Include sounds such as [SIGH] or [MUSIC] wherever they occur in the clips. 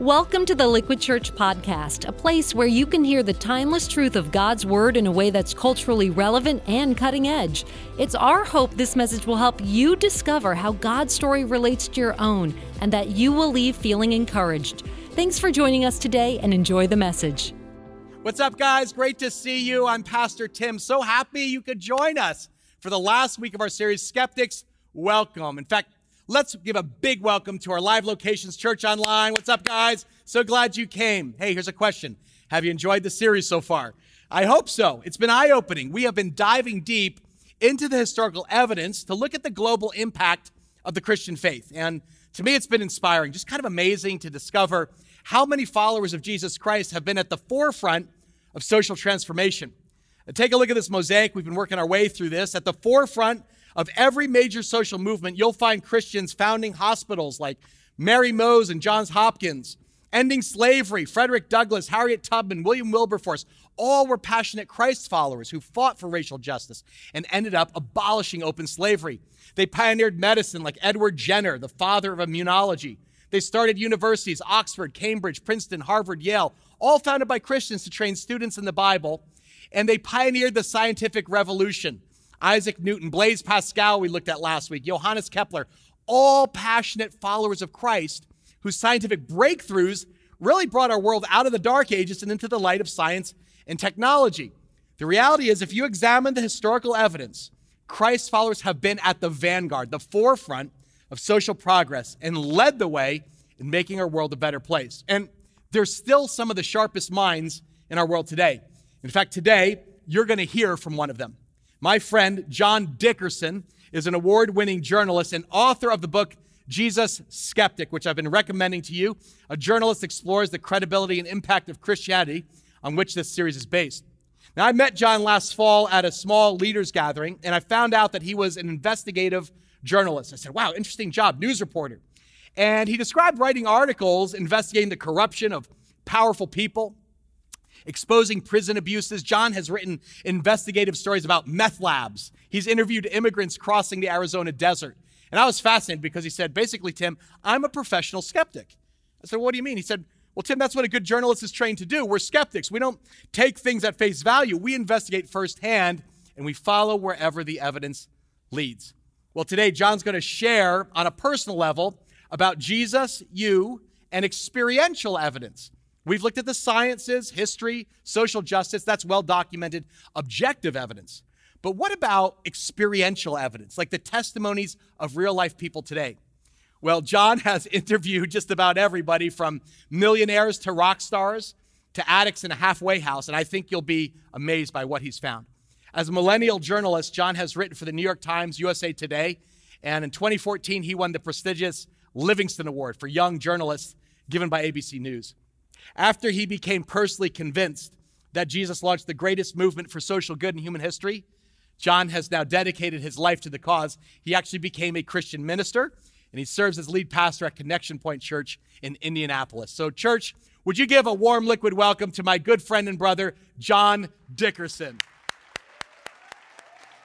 Welcome to the Liquid Church Podcast, a place where you can hear the timeless truth of God's Word in a way that's culturally relevant and cutting edge. It's our hope this message will help you discover how God's story relates to your own and that you will leave feeling encouraged. Thanks for joining us today and enjoy the message. What's up, guys? Great to see you. I'm Pastor Tim. So happy you could join us for the last week of our series, Skeptics. Welcome. In fact, Let's give a big welcome to our live locations, Church Online. What's up, guys? So glad you came. Hey, here's a question Have you enjoyed the series so far? I hope so. It's been eye opening. We have been diving deep into the historical evidence to look at the global impact of the Christian faith. And to me, it's been inspiring, just kind of amazing to discover how many followers of Jesus Christ have been at the forefront of social transformation. take a look at this mosaic. We've been working our way through this. At the forefront of every major social movement, you'll find Christians founding hospitals like Mary Mose and Johns Hopkins, ending slavery, Frederick Douglass, Harriet Tubman, William Wilberforce. All were passionate Christ followers who fought for racial justice and ended up abolishing open slavery. They pioneered medicine like Edward Jenner, the father of immunology. They started universities, Oxford, Cambridge, Princeton, Harvard, Yale, all founded by Christians to train students in the Bible. And they pioneered the scientific revolution Isaac Newton, Blaise Pascal, we looked at last week, Johannes Kepler, all passionate followers of Christ whose scientific breakthroughs really brought our world out of the dark ages and into the light of science and technology. The reality is, if you examine the historical evidence, Christ's followers have been at the vanguard, the forefront of social progress, and led the way in making our world a better place. And there's still some of the sharpest minds in our world today. In fact, today, you're going to hear from one of them. My friend John Dickerson is an award winning journalist and author of the book Jesus Skeptic, which I've been recommending to you. A journalist explores the credibility and impact of Christianity on which this series is based. Now, I met John last fall at a small leaders gathering, and I found out that he was an investigative journalist. I said, Wow, interesting job, news reporter. And he described writing articles investigating the corruption of powerful people, exposing prison abuses. John has written investigative stories about meth labs. He's interviewed immigrants crossing the Arizona desert. And I was fascinated because he said, basically, Tim, I'm a professional skeptic. I said, what do you mean? He said, well, Tim, that's what a good journalist is trained to do. We're skeptics. We don't take things at face value. We investigate firsthand and we follow wherever the evidence leads. Well, today, John's going to share on a personal level about Jesus, you, and experiential evidence. We've looked at the sciences, history, social justice, that's well documented, objective evidence. But what about experiential evidence, like the testimonies of real life people today? Well, John [LAUGHS] has interviewed just about everybody from millionaires to rock stars to addicts in a halfway house, and I think you'll be amazed by what he's found. As a millennial journalist, John has written for the New York Times, USA Today, and in 2014, he won the prestigious Livingston Award for Young Journalists given by ABC News. After he became personally convinced that Jesus launched the greatest movement for social good in human history, John has now dedicated his life to the cause. He actually became a Christian minister, and he serves as lead pastor at Connection Pointe Church in Indianapolis. So, church, would you give a warm liquid welcome to my good friend and brother, John Dickerson?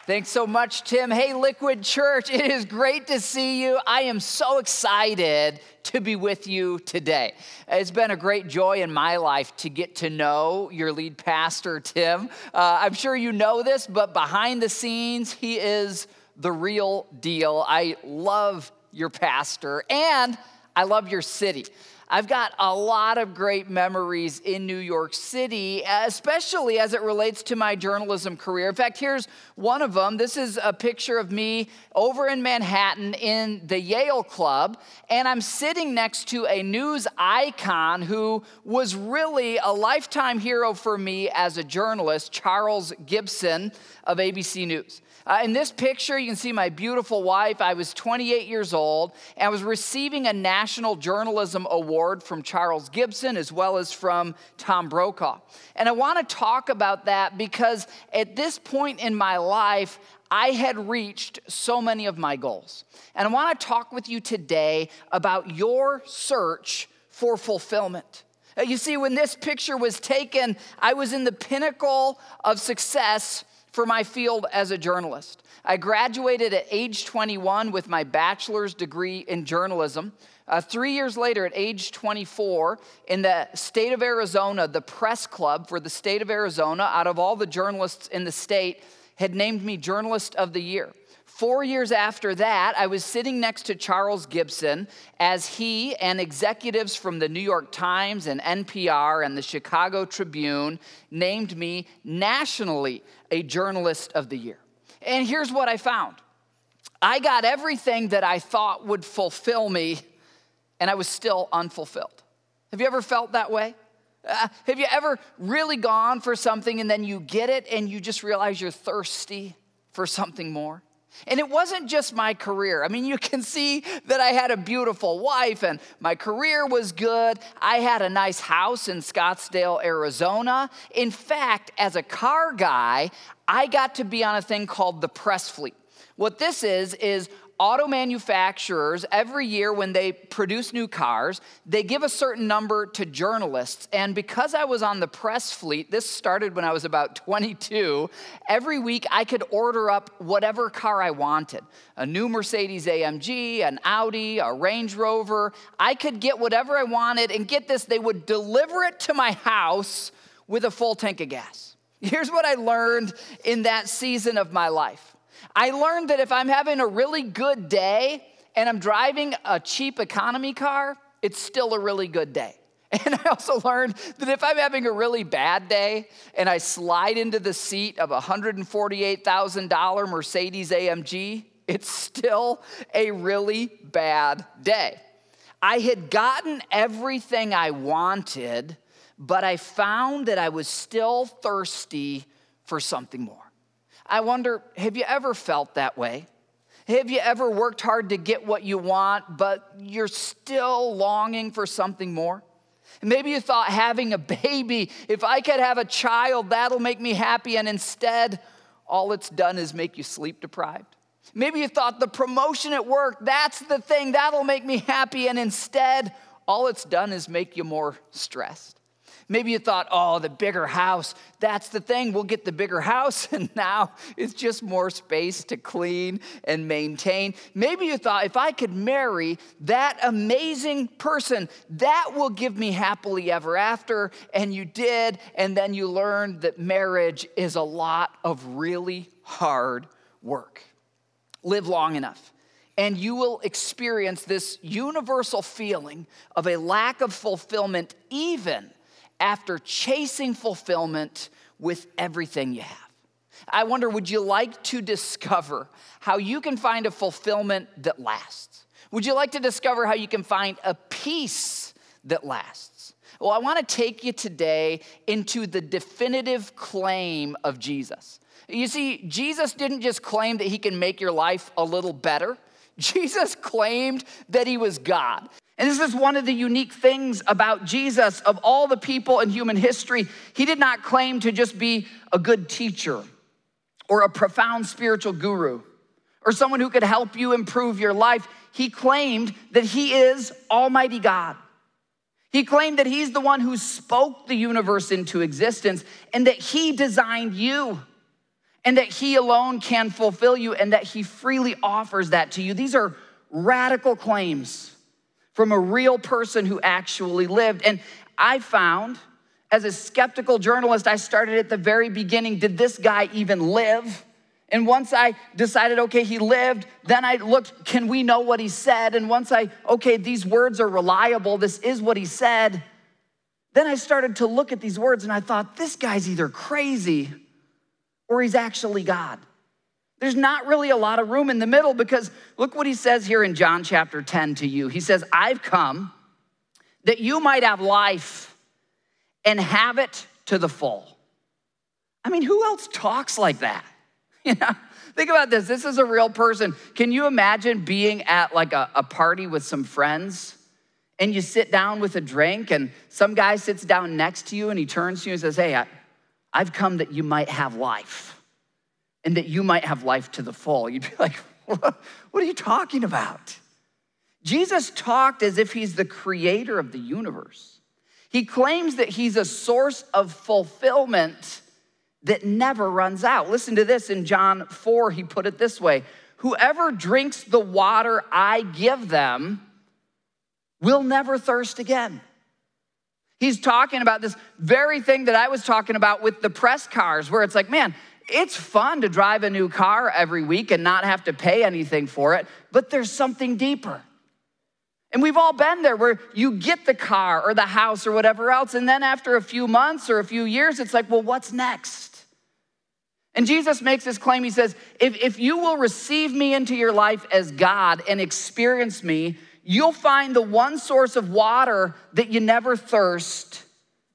Thanks so much, Tim. Hey, Liquid Church, it is great to see you. I am so excited to be with you today. It's been a great joy in my life to get to know your lead pastor, Tim. Uh, I'm sure you know this, but behind the scenes, he is the real deal. I love your pastor and I love your city. I've got a lot of great memories in New York City, especially as it relates to my journalism career. In fact, here's one of them. This is a picture of me over in Manhattan in the Yale Club, and I'm sitting next to a news icon who was really a lifetime hero for me as a journalist, Charles Gibson of ABC News. Uh, in this picture, you can see my beautiful wife. I was 28 years old and was receiving a National Journalism Award from Charles Gibson as well as from Tom Brokaw. And I want to talk about that because at this point in my life, I had reached so many of my goals. And I want to talk with you today about your search for fulfillment. Uh, you see, when this picture was taken, I was in the pinnacle of success for my field as a journalist. I graduated at age 21 with my bachelor's degree in journalism Uh, three years later, at age 24, in the state of Arizona, the press club for the state of Arizona, out of all the journalists in the state, had named me Journalist of the Year. Four years after that, I was sitting next to Charles Gibson as he and executives from the New York Times and NPR and the Chicago Tribune named me nationally a Journalist of the Year. And here's what I found I got everything that I thought would fulfill me, and I was still unfulfilled. Have you ever felt that way? Uh, have you ever really gone for something and then you get it and you just realize you're thirsty for something more? And it wasn't just my career. I mean, you can see that I had a beautiful wife and my career was good. I had a nice house in Scottsdale, Arizona. In fact, as a car guy, I got to be on a thing called the press fleet. What this is, is auto manufacturers, every year when they produce new cars, they give a certain number to journalists. And because I was on the press fleet, this started when I was about [LAUGHS] 22, every week I could order up whatever car I wanted a new Mercedes AMG, an Audi, a Range Rover. I could get whatever I wanted, and get this, they would deliver it to my house with a full tank of gas. Here's what I learned in that season of my life. I learned that if I'm having a really good day and I'm driving a cheap economy car, it's still a really good day. [LAUGHS] And I also learned that if I'm having a really bad day and I slide into the seat of a $148,000 Mercedes AMG, it's still a really bad day. I had gotten everything I wanted, but I found that I was still thirsty for something more. I wonder have you ever felt that way? Have you ever worked hard to get what you want, but you're still longing for something more? Maybe you thought having a [LAUGHS] baby, if I could have a child, that'll make me happy, and instead, all it's done is make you sleep deprived. Maybe you thought the promotion at work, that's the thing, that'll make me happy, and instead, all it's done is make you more stressed. Maybe you thought, oh, the bigger house, that's the thing. We'll get the bigger house, [LAUGHS] and now it's just more space to clean and maintain. Maybe you thought, if I could marry that amazing person, that will give me happily ever after. And you did, and then you learned that marriage is a lot of really hard work. Live long enough and you will experience this universal feeling of a lack of fulfillment, even after chasing fulfillment with everything you have. I wonder, would you like to discover how you can find a fulfillment that lasts? Would you like to discover how you can find a peace that lasts? Well, I want to take you today into the definitive claim of Jesus. You see, Jesus didn't just claim that he can make your life a little better. [LAUGHS] Jesus claimed that he was God. And this is one of the unique things about Jesus. Of all the people in human history, he did not claim to just be a good teacher or a profound spiritual guru or someone who could help you improve your life. He claimed that he is Almighty God. He claimed that he's the one who spoke the universe into existence and that he designed you and that he alone can fulfill you and that he freely offers that to you. These are radical claims from a real person who actually lived. And I found, as a skeptical journalist, I started at the very beginning did this guy even live? And once I decided, okay, he lived, then I looked, can we know what he said? And once I, okay, these words are reliable, this is what he said, then I started to look at these words and I thought, this guy's either crazy or he's actually God. There's not really a lot of room in the middle because look what he says here in John chapter 10 to you. He says, I've come that you might have life and have it to the full. I mean, who else talks like that? [LAUGHS] You know, think about this. This is a real person. Can you imagine being at like a, a party with some friends and you sit down with a drink and some guy sits down next to you and he turns to you and says, Hey, I, I've come that you might have life and that you might have life to the full. You'd be [LAUGHS] like, what, are you talking about? Jesus talked as if he's the creator of the universe. He claims that he's a source of fulfillment that never runs out. Listen to this in John 4, he put it this way Whoever drinks the water I give them will never thirst again. He's talking about this very thing that I was talking about with the press cars, where it's like, man, it's fun to drive a new car every week and not have to pay anything for it, but there's something deeper. And we've all been there where you get the car or the house or whatever else, and then after a few months or a few years, it's like, well, what's next? And Jesus makes this claim. He says, if, if you will receive me into your life as God and experience me, you'll find the one source of water that you never thirst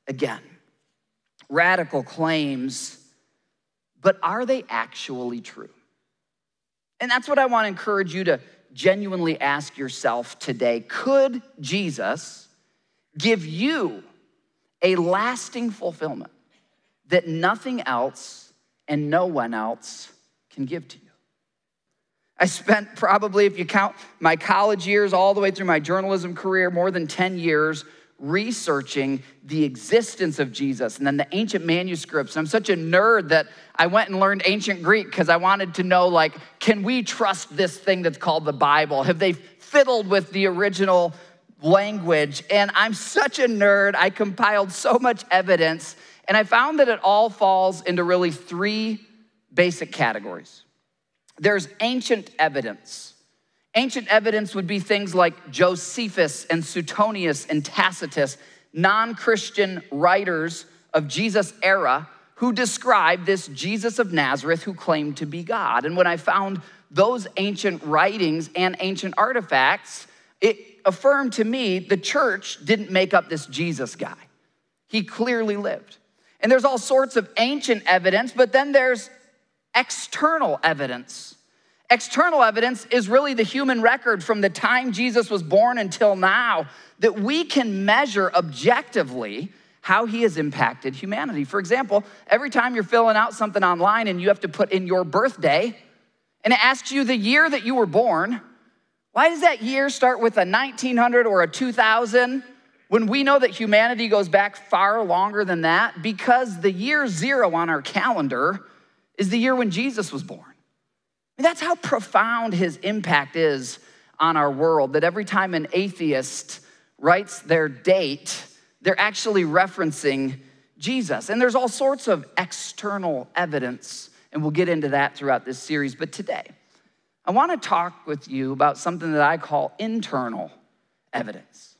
again. Radical claims, but are they actually true? And that's what I want to encourage you to genuinely ask yourself today. Could Jesus give you a lasting fulfillment that nothing else and no one else can give to you? I spent probably, if you count my college years all the way through my journalism career, more than 10 years researching the existence of Jesus and then the ancient manuscripts. I'm such a nerd that I went and learned ancient Greek because I wanted to know like, can we trust this thing that's called the Bible? Have they fiddled with the original language? And I'm such a nerd. I compiled so much evidence, and I found that it all falls into really three basic categories there's ancient evidence. Ancient evidence would be things like Josephus and Suetonius and Tacitus, non Christian writers of Jesus' era who described this Jesus of Nazareth who claimed to be God. And when I found those ancient writings and ancient artifacts, it affirmed to me the church didn't make up this Jesus guy. He clearly lived. And there's all sorts of ancient evidence, but then there's external evidence. External evidence is really the human record from the time Jesus was born until now that we can measure objectively how he has impacted humanity. For example, every time you're filling out something online and you have to put in your birthday, and it asks you the year that you were born, why does that year start with a 1900 or a 2000 when we know that humanity goes back far longer than that? Because the year zero on our calendar is the year when Jesus was born. And that's how profound his impact is on our world, that every time an atheist writes their date, they're actually referencing Jesus. And there's all sorts of external evidence, and we'll get into that throughout this series. But today, I want to talk with you about something that I call internal evidence.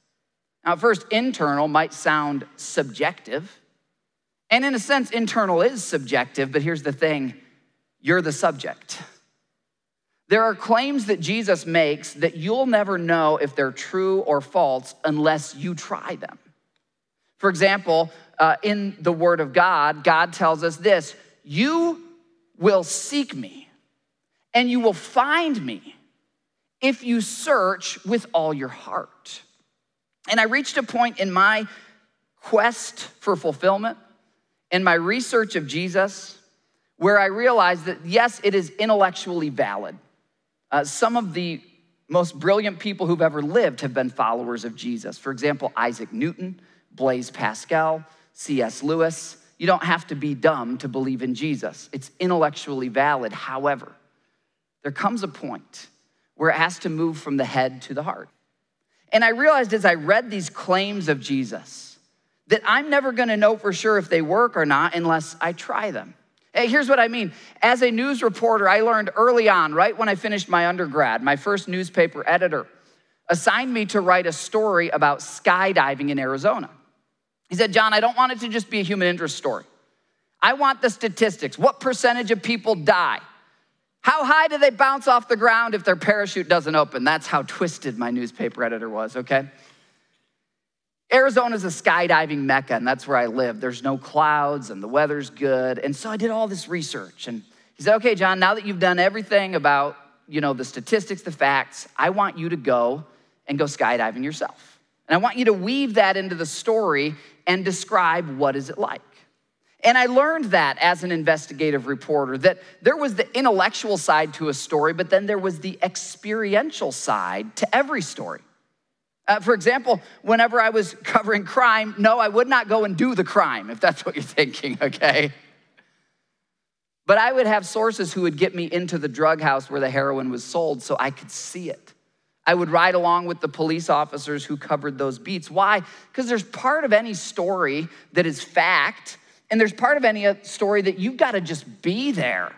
Now, first, internal might sound subjective. And in a sense, internal is subjective, but here's the thing you're the subject. There are claims that Jesus makes that you'll never know if they're true or false unless you try them. For example, uh, in the Word of God, God tells us this You will seek me, and you will find me if you search with all your heart. And I reached a point in my quest for fulfillment in my research of Jesus where I realized that, yes, it is intellectually valid. Uh, some of the most brilliant people who've ever lived have been followers of Jesus. For example, Isaac Newton, Blaise Pascal, C.S. Lewis. You don't have to be dumb to believe in Jesus, it's intellectually valid. However, there comes a point where it has to move from the head to the heart. And I realized as I read these claims of Jesus, that I'm never gonna know for sure if they work or not unless I try them. Here's what I mean. As a news reporter, I learned early on, right when I finished my undergrad, my first newspaper editor assigned me to write a story about skydiving in Arizona. He said, John, I don't want it to just be a human interest story. I want the statistics. What percentage of people die? How high do they bounce off the ground if their parachute doesn't open? That's how twisted my newspaper editor was, okay? Arizona's a skydiving mecca, and that's where I live. There's no clouds, and the weather's good. And so I did all this research. And he said, Okay, John, now that you've done everything about you know, the statistics, the facts, I want you to go and go skydiving yourself. And I want you to weave that into the story and describe what is it like. And I learned that as an investigative reporter that there was the intellectual side to a story, but then there was the experiential side to every story. Uh, for example, whenever I was covering crime, no, I would not go and do the crime, if that's what you're thinking, okay? But I would have sources who would get me into the drug house where the heroin was sold so I could see it. I would ride along with the police officers who covered those beats. Why? Because there's part of any story that is fact, and there's part of any story that you've got to just be there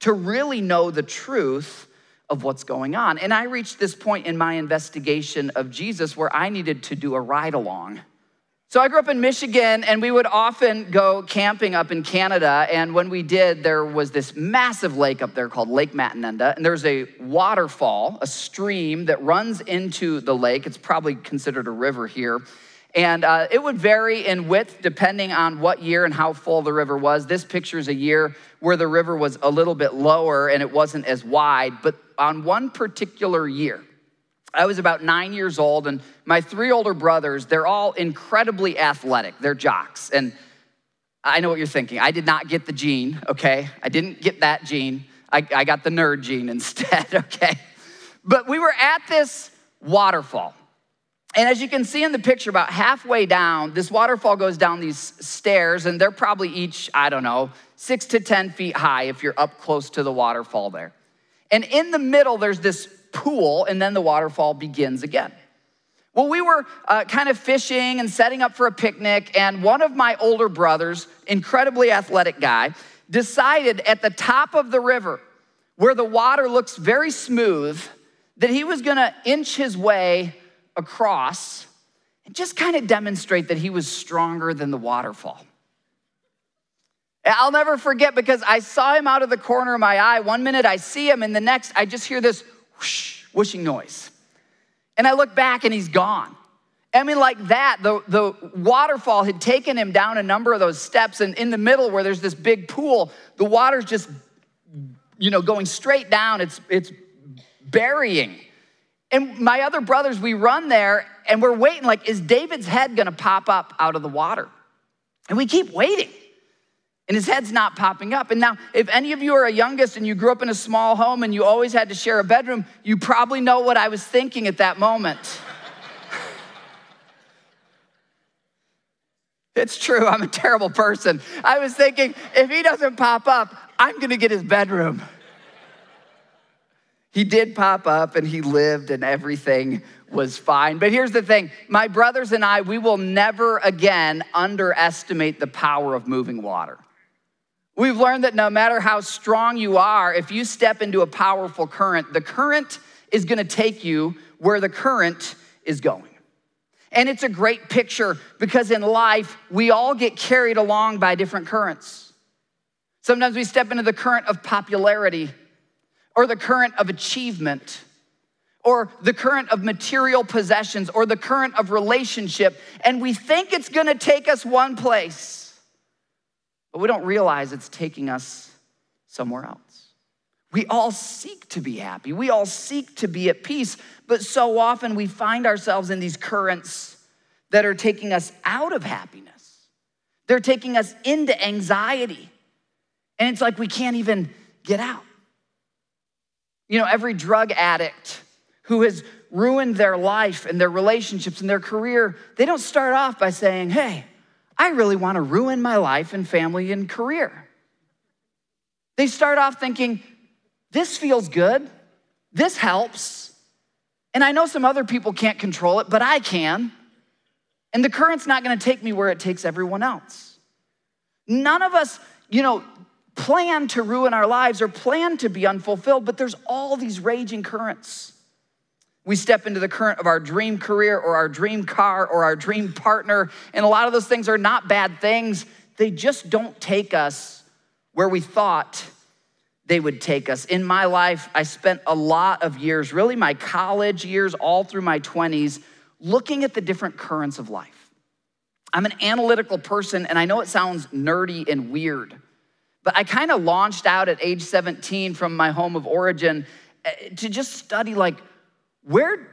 to really know the truth of what's going on. And I reached this point in my investigation of Jesus where I needed to do a ride along. So I grew up in Michigan, and we would often go camping up in Canada. And when we did, there was this massive lake up there called Lake Matinenda. And there's a waterfall, a stream that runs into the lake. It's probably considered a river here. And uh, it would vary in width depending on what year and how full the river was. This picture is a year where the river was a little bit lower and it wasn't as wide. But on one particular year, I was about nine years old, and my three older brothers, they're all incredibly athletic. They're jocks. And I know what you're thinking. I did not get the gene, okay? I didn't get that gene. I, I got the nerd gene [LAUGHS] instead, okay? But we were at this waterfall. And as you can see in the picture, about halfway down, this waterfall goes down these stairs, and they're probably each, I don't know, six to 10 feet high if you're up close to the waterfall there. And in the middle, there's this pool, and then the waterfall begins again. Well, we were uh, kind of fishing and setting up for a picnic, and one of my older brothers, incredibly athletic guy, decided at the top of the river, where the water looks very smooth, that he was gonna inch his way across and just kind of demonstrate that he was stronger than the waterfall. I'll never forget because I saw him out of the corner of my eye. One minute I see him, and the next I just hear this whoosh, whooshing noise. And I look back and he's gone. I mean, like that, the, the waterfall had taken him down a number of those steps, and in the middle where there's this big pool, the water's just, you know, going straight down. It's, it's burying. And my other brothers, we run there and we're waiting, like, is David's head gonna pop up out of the water? And we keep waiting and his head's not popping up. And now, if any of you are a youngest and you grew up in a small home and you always had to share a bedroom, you probably know what I was thinking at that moment. [LAUGHS] it's true, I'm a terrible person. I was thinking, if he doesn't pop up, I'm gonna get his bedroom. He did pop up and he lived and everything was fine. But here's the thing my brothers and I, we will never again underestimate the power of moving water. We've learned that no matter how strong you are, if you step into a powerful current, the current is gonna take you where the current is going. And it's a great picture because in life, we all get carried along by different currents. Sometimes we step into the current of popularity, or the current of achievement, or the current of material possessions, or the current of relationship, and we think it's gonna take us one place but we don't realize it's taking us somewhere else. We all seek to be happy. We all seek to be at peace, but so often we find ourselves in these currents that are taking us out of happiness. They're taking us into anxiety. And it's like we can't even get out. You know, every drug addict who has ruined their life and their relationships and their career, they don't start off by saying, Hey, I really want to ruin my life and family and career. They start off thinking, this feels good, this helps, and I know some other people can't control it, but I can. And the current's not gonna take me where it takes everyone else. None of us, you know, plan to ruin our lives or plan to be unfulfilled, but there's all these raging currents. We step into the current of our dream career or our dream car or our dream partner. And a lot of those things are not bad things. They just don't take us where we thought they would take us. In my life, I spent a lot of years, really my college years, all through my 20s, looking at the different currents of life. I'm an analytical person, and I know it sounds nerdy and weird, but I kind of launched out at age 17 from my home of origin eh, to just study like where,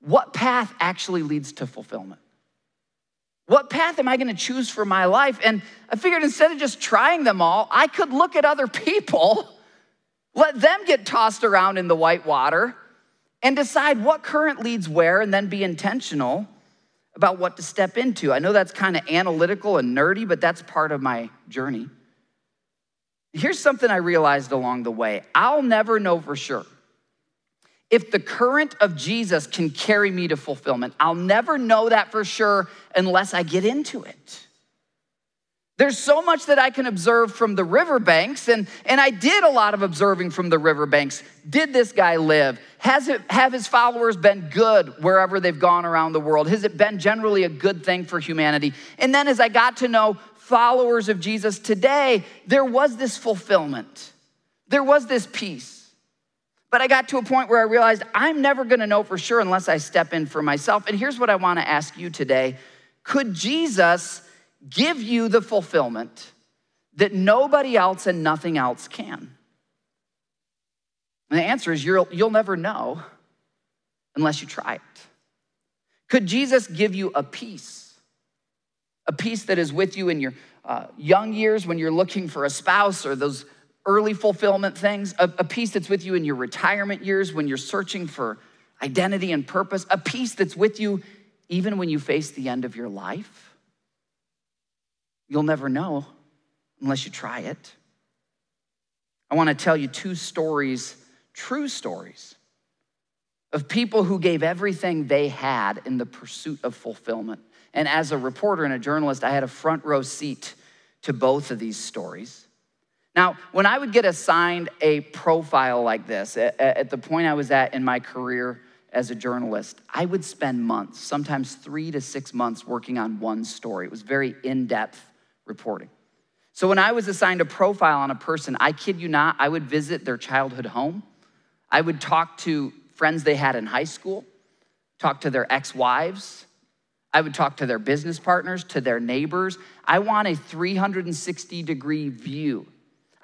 what path actually leads to fulfillment? What path am I going to choose for my life? And I figured instead of just trying them all, I could look at other people, [LAUGHS] let them get tossed around in the white water, and decide what current leads where, and then be intentional about what to step into. I know that's kind of analytical and nerdy, but that's part of my journey. Here's something I realized along the way I'll never know for sure if the current of Jesus can carry me to fulfillment. I'll never know that for sure unless I get into it. There's so much that I can observe from the riverbanks, and, and I did a lot of observing from the riverbanks. Did this guy live? Has it, have his followers been good wherever they've gone around the world? Has it been generally a good thing for humanity? And then as I got to know followers of Jesus today, there was this fulfillment, there was this peace. But I got to a point where I realized I'm never gonna know for sure unless I step in for myself. And here's what I wanna ask you today Could Jesus give you the fulfillment that nobody else and nothing else can? And the answer is you'll, you'll never know unless you try it. Could Jesus give you a peace? A peace that is with you in your uh, young years when you're looking for a spouse or those early fulfillment things, a, a peace that's with you in your retirement years when you're searching for identity and purpose, a peace that's with you even when you face the end of your life. You'll never know unless you try it. I want to tell you two stories, true stories, of people who gave everything they had in the pursuit of fulfillment. And as a reporter and a journalist, I had a front row seat to both of these stories. Now, when I would get assigned a profile like this, at, the point I was at in my career as a journalist, I would spend months, sometimes three to six months, working on one story. It was very in depth reporting. So when I was assigned a profile on a person, I kid you not, I would visit their childhood home. I would talk to friends they had in high school, talk to their ex wives. I would talk to their business partners, to their neighbors. I want a 360 degree view.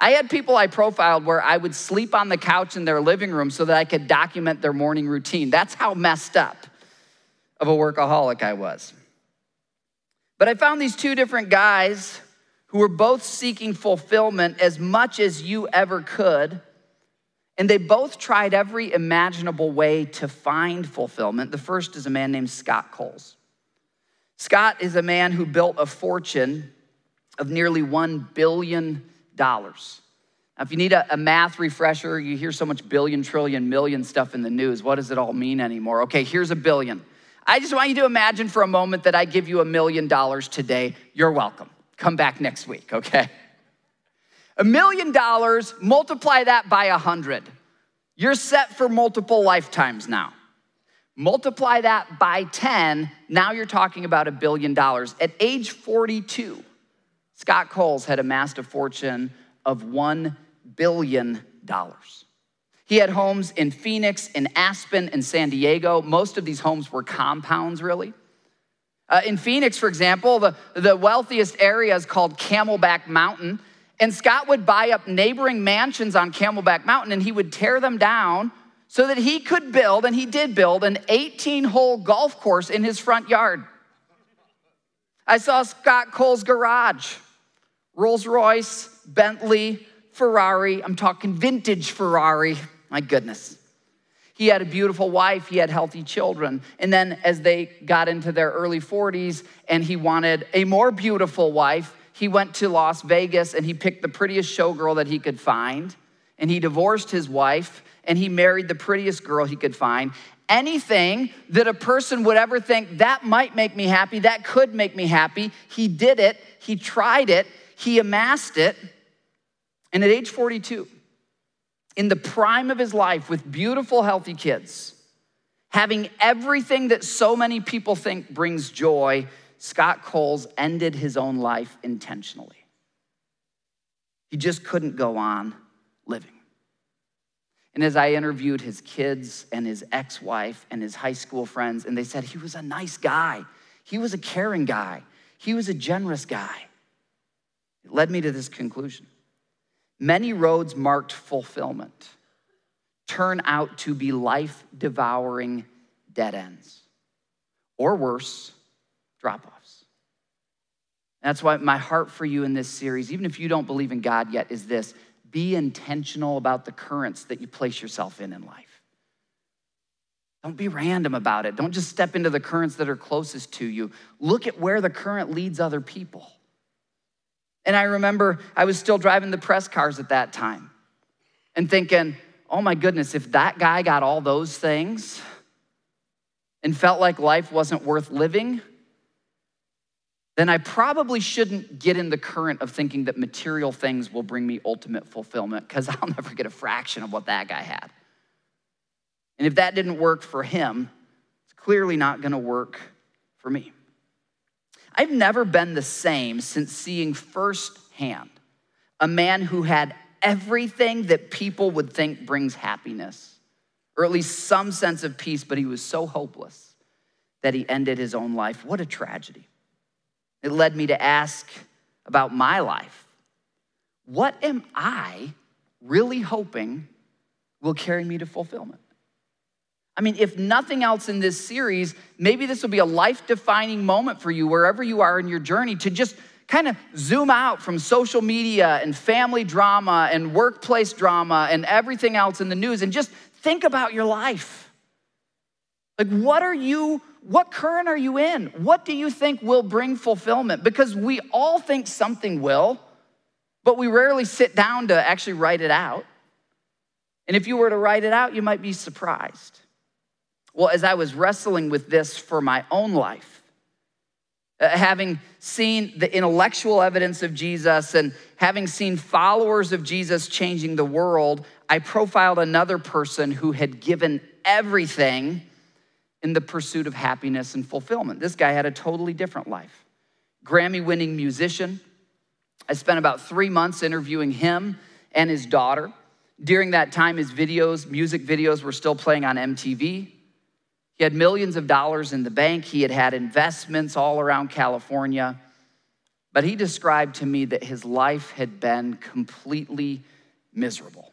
I had people I profiled where I would sleep on the couch in their living room so that I could document their morning routine. That's how messed up of a workaholic I was. But I found these two different guys who were both seeking fulfillment as much as you ever could. And they both tried every imaginable way to find fulfillment. The first is a man named Scott Coles. Scott is a man who built a fortune of nearly $1 billion. Now, if you need a, a, math refresher, you hear so much billion, trillion, million stuff in the news. What does it all mean anymore? Okay, here's a billion. I just want you to imagine for a moment that I give you a million dollars today. You're welcome. Come back next week, okay? A million dollars, multiply that by a hundred. You're set for multiple lifetimes now. Multiply that by 10, now you're talking about a billion dollars. At age 42, Scott Coles had amassed a fortune of $1 billion. He had homes in Phoenix, in Aspen, in San Diego. Most of these homes were compounds, really. Uh, in Phoenix, for example, the, the wealthiest area is called Camelback Mountain. And Scott would buy up neighboring mansions on Camelback Mountain and he would tear them down so that he could build, and he did build, an 18 hole golf course in his front yard. I saw Scott Cole's garage, Rolls Royce, Bentley, Ferrari. I'm talking vintage Ferrari. My goodness. He had a beautiful wife, he had healthy children. And then, as they got into their early 40s and he wanted a more beautiful wife, he went to Las Vegas and he picked the prettiest showgirl that he could find. And he divorced his wife and he married the prettiest girl he could find. Anything that a person would ever think that might make me happy, that could make me happy, he did it, he tried it, he amassed it. And at age 42, in the prime of his life with beautiful, healthy kids, having everything that so many people think brings joy, Scott Coles ended his own life intentionally. He just couldn't go on living. And as I interviewed his kids and his ex wife and his high school friends, and they said he was a nice guy, he was a caring guy, he was a generous guy. It led me to this conclusion Many roads marked fulfillment turn out to be life devouring dead ends, or worse, drop offs. That's why my heart for you in this series, even if you don't believe in God yet, is this be intentional about the currents that you place yourself in in life. Don't be random about it. Don't just step into the currents that are closest to you. Look at where the current leads other people. And I remember I was still driving the press cars at that time and thinking, oh my goodness, if that guy got all those things and felt like life wasn't worth living, then I probably shouldn't get in the current of thinking that material things will bring me ultimate fulfillment because [LAUGHS] I'll never get a fraction of what that guy had. And if that didn't work for him, it's clearly not going to work for me. I've never been the same since seeing firsthand a man who had everything that people would think brings happiness, or at least some sense of peace, but he was so hopeless that he ended his own life. What a tragedy. It led me to ask about my life. What am I really hoping will carry me to fulfillment? I mean, if nothing else in this series, maybe this will be a life defining moment for you wherever you are in your journey to just kind of zoom out from social media and family drama and workplace drama and everything else in the news and just think about your life. Like, what are you, what current are you in? What do you think will bring fulfillment? Because we all think something will, but we rarely sit down to actually write it out. And if you were to write it out, you might be surprised. Well, as I was wrestling with this for my own life, uh, having seen the intellectual evidence of Jesus and having seen followers of Jesus changing the world, I profiled another person who had given everything in the pursuit of happiness and fulfillment. This guy had a totally different life. Grammy winning musician. I spent about three months interviewing him and his daughter. During that time, his videos, music videos, were still playing on MTV. He had millions of dollars in the bank. He had had investments all around California. But he described to me that his life had been completely miserable.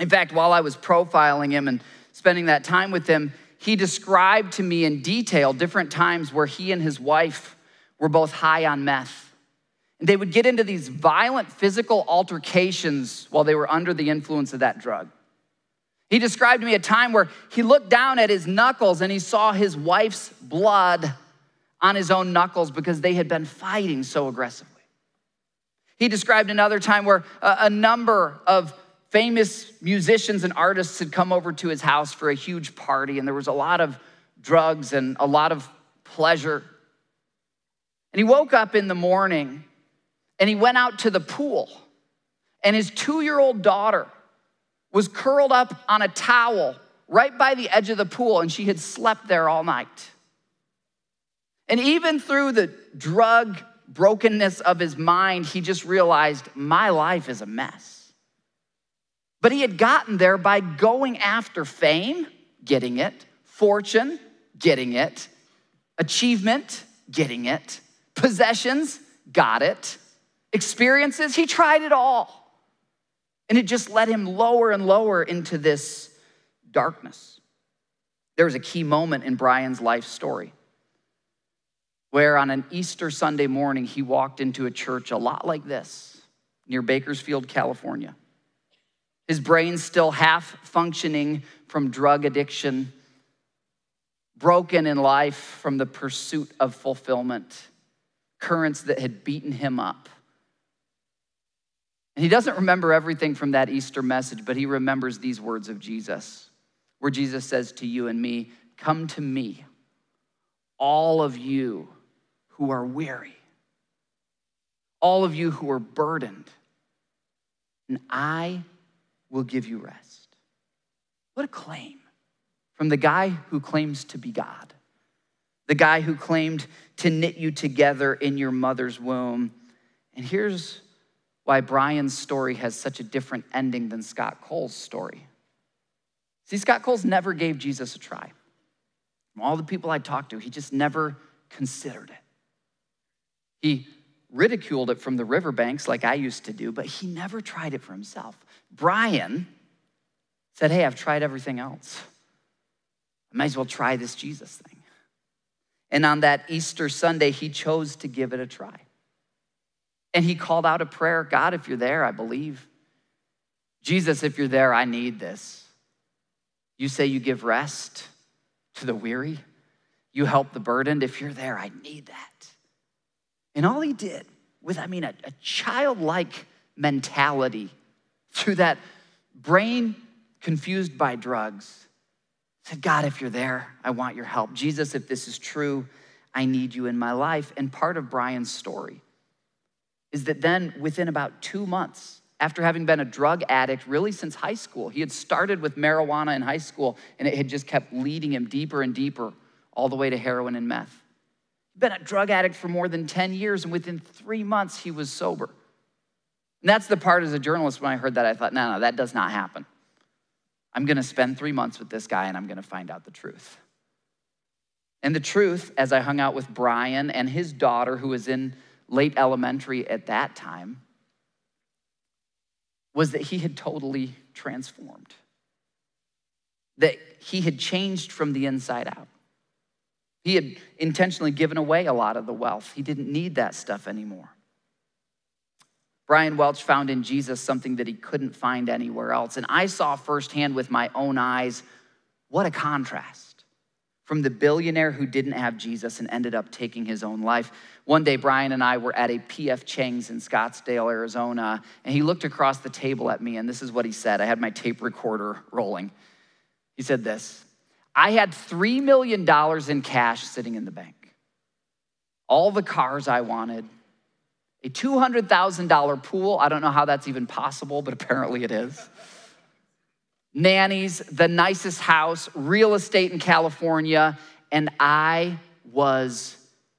In fact, while I was profiling him and spending that time with him, he described to me in detail different times where he and his wife were both high on meth. And they would get into these violent physical altercations while they were under the influence of that drug. He described to me a time where he looked down at his knuckles and he saw his wife's blood on his own knuckles because they had been fighting so aggressively. He described another time where a, number of famous musicians and artists had come over to his house for a huge party, and there was a lot of drugs and a lot of pleasure. And he woke up in the morning and he went out to the pool, and his two year old daughter was curled up on a towel right by the edge of the pool, and she had slept there all night. And even through the drug brokenness of his mind, he just realized my life is a mess. But he had gotten there by going after fame, getting it, fortune, getting it, achievement, getting it, possessions, got it, experiences, he tried it all. And it just led him lower and lower into this darkness. There was a key moment in Brian's life story where on an Easter Sunday morning, he walked into a church a lot like this near Bakersfield, California. His brain still half functioning from drug addiction, broken in life from the pursuit of fulfillment, currents that had beaten him up. And he doesn't remember everything from that Easter message, but he remembers these words of Jesus, where Jesus says to you and me, Come to me, all of you who are weary, all of you who are burdened, and I will give you rest. What a claim from the guy who claims to be God, the guy who claimed to knit you together in your mother's womb. And here's why Brian's story has such a different ending than Scott Cole's story. See, Scott Coles never gave Jesus a try. From all the people I talked to, he just never considered it. He ridiculed it from the riverbanks like I used to do, but he never tried it for himself. Brian said, Hey, I've tried everything else. I might as well try this Jesus thing. And on that Easter Sunday, he chose to give it a try. And he called out a prayer God, if you're there, I believe. Jesus, if you're there, I need this. You say you give rest to the weary, you help the burdened. If you're there, I need that. And all he did with, I mean, a, a childlike mentality through that brain confused by drugs, said, God, if you're there, I want your help. Jesus, if this is true, I need you in my life. And part of Brian's story is that then within about two months, after having been a drug addict really since high school, he had started with marijuana in high school and it had just kept leading him deeper and deeper all the way to heroin and meth. He'd been a drug addict for more than 10 years, and within three months, he was sober. And that's the part as a journalist when I heard that, I thought, no, no, that does not happen. I'm gonna spend three months with this guy and I'm gonna find out the truth. And the truth, as I hung out with Brian and his daughter, who was in late elementary at that time, was that he had totally transformed, that he had changed from the inside out. He had intentionally given away a lot of the wealth. He didn't need that stuff anymore. Brian Welch found in Jesus something that he couldn't find anywhere else. And I saw firsthand with my own eyes what a contrast from the billionaire who didn't have Jesus and ended up taking his own life. One day, Brian and I were at a PF Chang's in Scottsdale, Arizona, and he looked across the table at me, and this is what he said. I had my tape recorder rolling. He said this I had $3 million in cash sitting in the bank, all the cars I wanted, a $200,000 pool. I don't know how that's even possible, but apparently it is. Nannies, the nicest house, real estate in California, and I was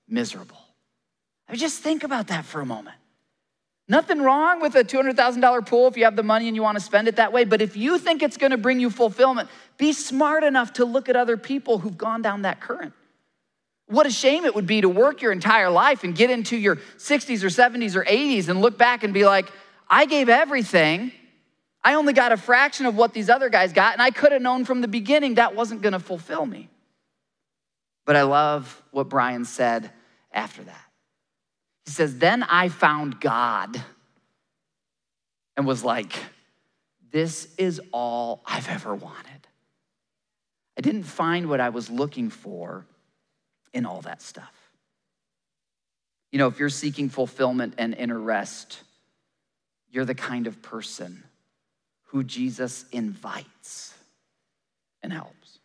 miserable. I mean, just think about that for a moment. Nothing wrong with a $200,000 pool if you have the money and you want to spend it that way. But if you think it's going to bring you fulfillment, be smart enough to look at other people who've gone down that current. What a shame it would be to work your entire life and get into your 60s or 70s or 80s and look back and be like, I gave everything. I only got a fraction of what these other guys got, and I could have known from the beginning that wasn't going to fulfill me. But I love what Brian said after that. He says, Then I found God and was like, This is all I've ever wanted. I didn't find what I was looking for in all that stuff. You know, if you're seeking fulfillment and inner rest, you're the kind of person who Jesus invites and helps.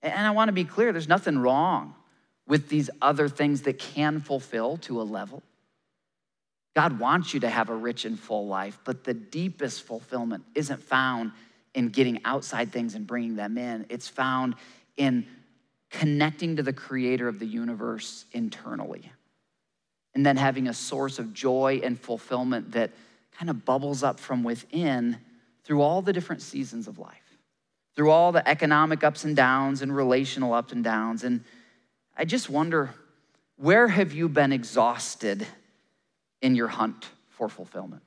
And I want to be clear there's nothing wrong with these other things that can fulfill to a level. God wants you to have a rich and full life, but the deepest fulfillment isn't found in getting outside things and bringing them in. It's found in connecting to the creator of the universe internally. And then having a source of joy and fulfillment that kind of bubbles up from within through all the different seasons of life, through all the economic ups and downs and relational ups and downs. And I just wonder where have you been exhausted in your hunt for fulfillment?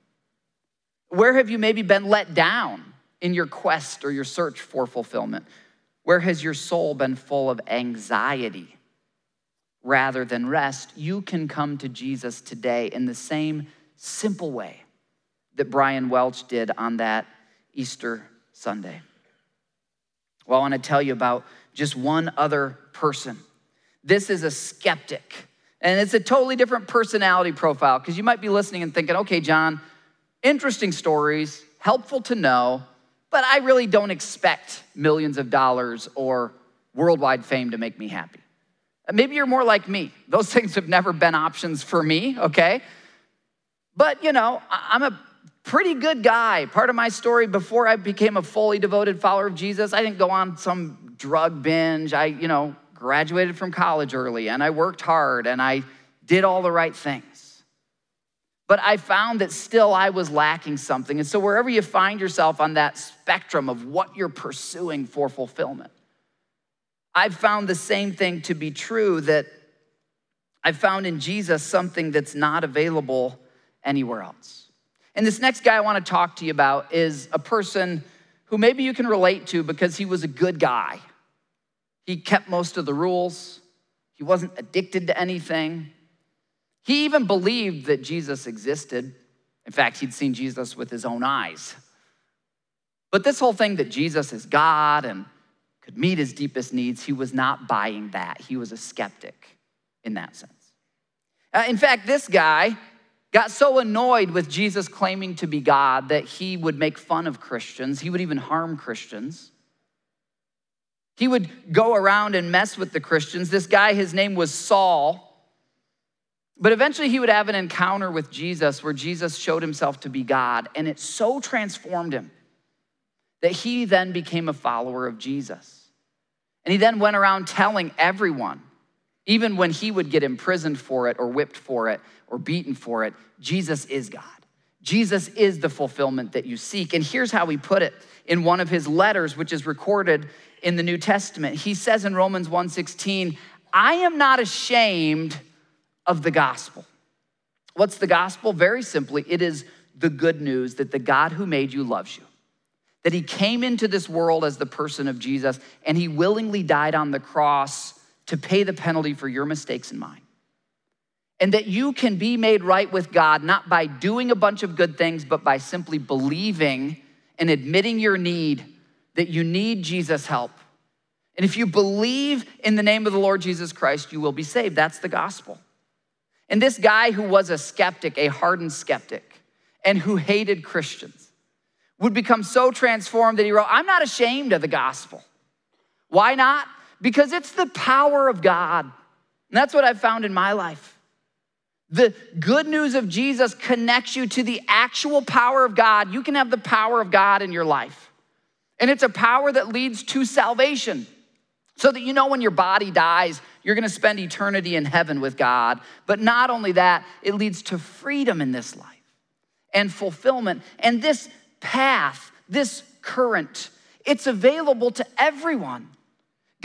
Where have you maybe been let down in your quest or your search for fulfillment? Where has your soul been full of anxiety rather than rest? You can come to Jesus today in the same simple way that Brian Welch did on that Easter Sunday. Well, I want to tell you about just one other person this is a skeptic. And it's a totally different personality profile because you might be listening and thinking, okay, John, interesting stories, helpful to know, but I really don't expect millions of dollars or worldwide fame to make me happy. Uh, maybe you're more like me. Those [LAUGHS] things have never been options for me, okay? But you know, I'm a pretty good guy. Part of my story before I became a fully devoted follower of Jesus, I didn't go on some drug binge. I, you know, graduated from college early and I worked hard and I did all the right things. But I found that still I was lacking something. And so, wherever you find yourself on that spectrum of what you're pursuing for fulfillment, I've found the same thing to be true that I've found in Jesus something that's not available anywhere else. And this next guy I want to talk to you about is a person who maybe you can relate to because he was a good guy. He kept most of the rules. He wasn't addicted to anything. He even believed that Jesus existed. In fact, he'd seen Jesus with his own eyes. But this whole thing that Jesus is God and could meet his deepest needs, he was not buying that. He was a skeptic in that sense. Uh, in fact, this guy got so annoyed with Jesus claiming to be God that he would make fun of Christians, he would even harm Christians. He would go around and mess with the Christians. This guy, his name was Saul. But eventually he would have an encounter with Jesus where Jesus showed himself to be God, and it so transformed him that he then became a follower of Jesus. And he then went around telling everyone, even when he would get imprisoned for it or whipped for it or beaten for it, Jesus is God. Jesus is the fulfillment that you seek. And here's how he put it in one of his letters, which is recorded in the New Testament. He says in Romans 1:16, "I am not ashamed of the gospel." What's the gospel? Very simply, it is the good news that the God who made you loves you. That he came into this world as the person of Jesus and he willingly died on the cross to pay the penalty for your mistakes and mine. And that you can be made right with God not by doing a bunch of good things, but by simply believing and admitting your need that you need Jesus' help. And if you believe in the name of the Lord Jesus Christ, you will be saved. That's the gospel. And this guy who was a skeptic, a hardened skeptic, and who hated Christians, would become so transformed that he wrote, I'm not ashamed of the gospel. Why not? Because it's the power of God. And that's what I've found in my life. The good news of Jesus connects you to the actual power of God. You can have the power of God in your life. And it's a power that leads to salvation. So that you know when your body dies, you're gonna spend eternity in heaven with God. But not only that, it leads to freedom in this life and fulfillment. And this path, this current, it's available to everyone.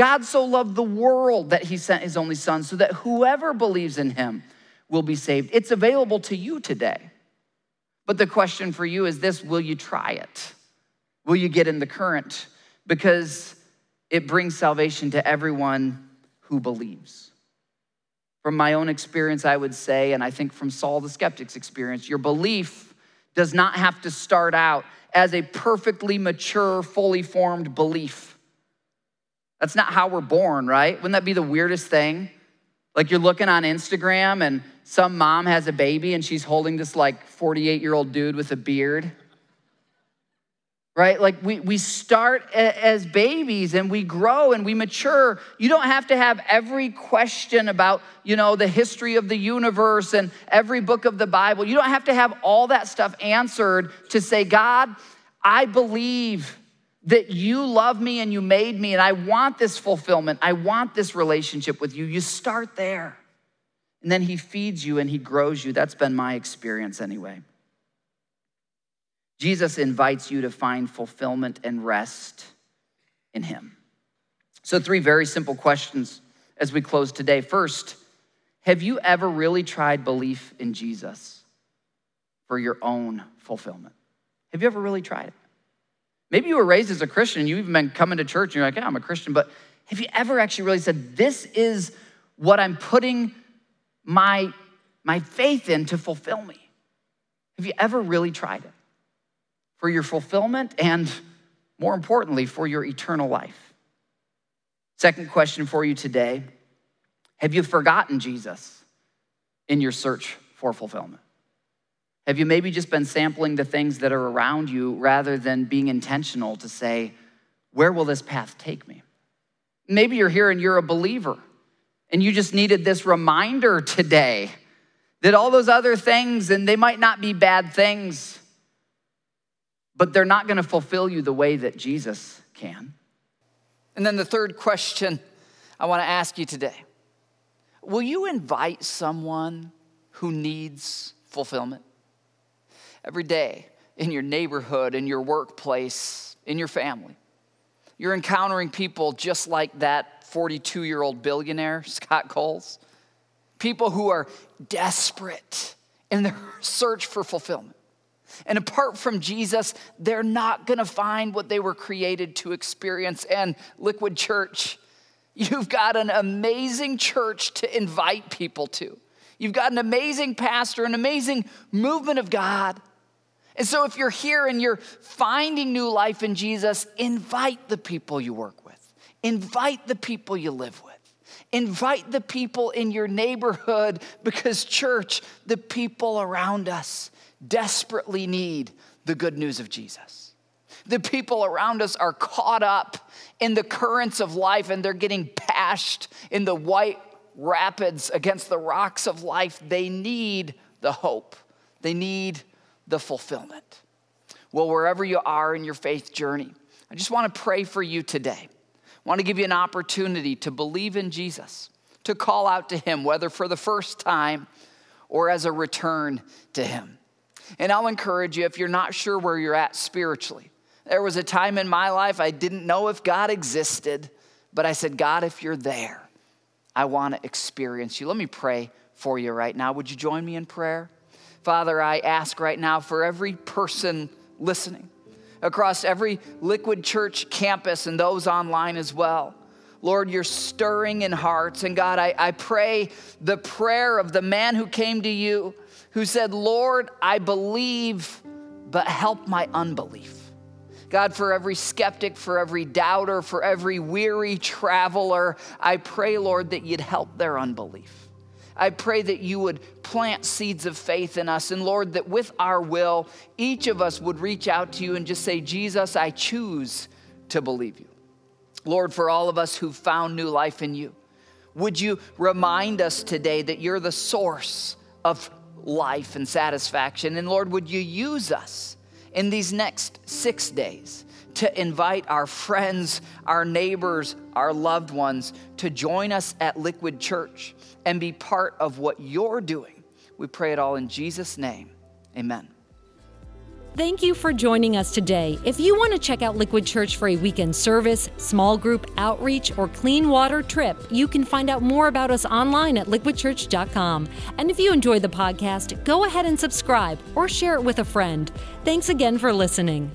God so loved the world that he sent his only son so that whoever believes in him will be saved. It's available to you today. But the question for you is this will you try it? Will you get in the current? Because it brings salvation to everyone who believes. From my own experience, I would say, and I think from Saul the skeptic's experience, your belief does not have to start out as a perfectly mature, fully formed belief. That's not how we're born, right? Wouldn't that be the weirdest thing? Like you're looking on Instagram and some mom has a baby and she's holding this like 48 year old dude with a beard right? Like we, we start as babies and we grow and we mature. You don't have to have every question about, you know, the history of the universe and every book of the Bible. You don't have to have all that stuff answered to say, God, I believe that you love me and you made me and I want this fulfillment. I want this relationship with you. You start there. And then he feeds you and he grows you. That's been my experience anyway. Jesus invites you to find fulfillment and rest in Him. So, three very simple questions as we close today. First, have you ever really tried belief in Jesus for your own fulfillment? Have you ever really tried it? Maybe you were raised as a Christian, you've even been coming to church, and you're like, yeah, I'm a Christian, but have you ever actually really said, this is what I'm putting my, my faith in to fulfill me? Have you ever really tried it? for your fulfillment and, more importantly, for your eternal life. Second question for you today Have you forgotten Jesus in your search for fulfillment? Have you maybe just been sampling the things that are around you rather than being intentional to say, Where will this path take me? Maybe you're here and you're a believer and you just needed this reminder today that all those other things, and they might not be bad things, but they're not going to fulfill you the way that Jesus can. And then the third question I want to ask you today Will you invite someone who needs fulfillment? Every day in your neighborhood, in your workplace, in your family, you're encountering people just like that 42 year old billionaire, [LAUGHS] Scott Coles. People who are desperate in their search for fulfillment. And apart from Jesus, they're not gonna find what they were created to experience. And Liquid Church, you've got an amazing church to invite people to. You've got an amazing pastor, an amazing movement of God. And so, if you're here and you're finding new life in Jesus, invite the people you work with, invite the people you live with, Invite the people in your neighborhood because, church, the people around us desperately need the good news of Jesus. The people around us are caught up in the currents of life and they're getting bashed in the white rapids against the rocks of life. They need the hope, they need the fulfillment. Well, wherever you are in your faith journey, I just want to pray for you today. I want to give you an opportunity to believe in Jesus, to call out to Him, whether for the first time or as a return to Him. And I'll encourage you if you're not sure where you're at spiritually. There was a time in my life I didn't know if God existed, but I said, God, if you're there, I want to experience you. Let me pray for you right now. Would you join me in prayer? Father, I ask right now for every person listening across every Liquid Church campus and those online as well. Lord, you're stirring in hearts. And God, I, I pray the prayer of the man who came to you who said, Lord, I believe, but help my unbelief. God, for every skeptic, for every doubter, for every weary traveler, I pray, Lord, that you'd help their unbelief. I pray that you would plant seeds of faith in us. And Lord, that with our will, each of us would reach out to you and just say, Jesus, I choose to believe you. Lord, for all of us who've found new life in you, would you remind us today that you're the source of life and satisfaction? And Lord, would you use us in these next six days to invite our friends, our neighbors, our loved ones to join us at Liquid Church and be part of what you're doing. We pray it all in Jesus' name. Amen. Thank you for joining us today. If you want to check out Liquid Church for a weekend service, small group outreach, or clean water trip, you can find out more about us online at liquidchurch.com. And if you enjoy the podcast, go ahead and subscribe or share it with a friend. Thanks again for listening.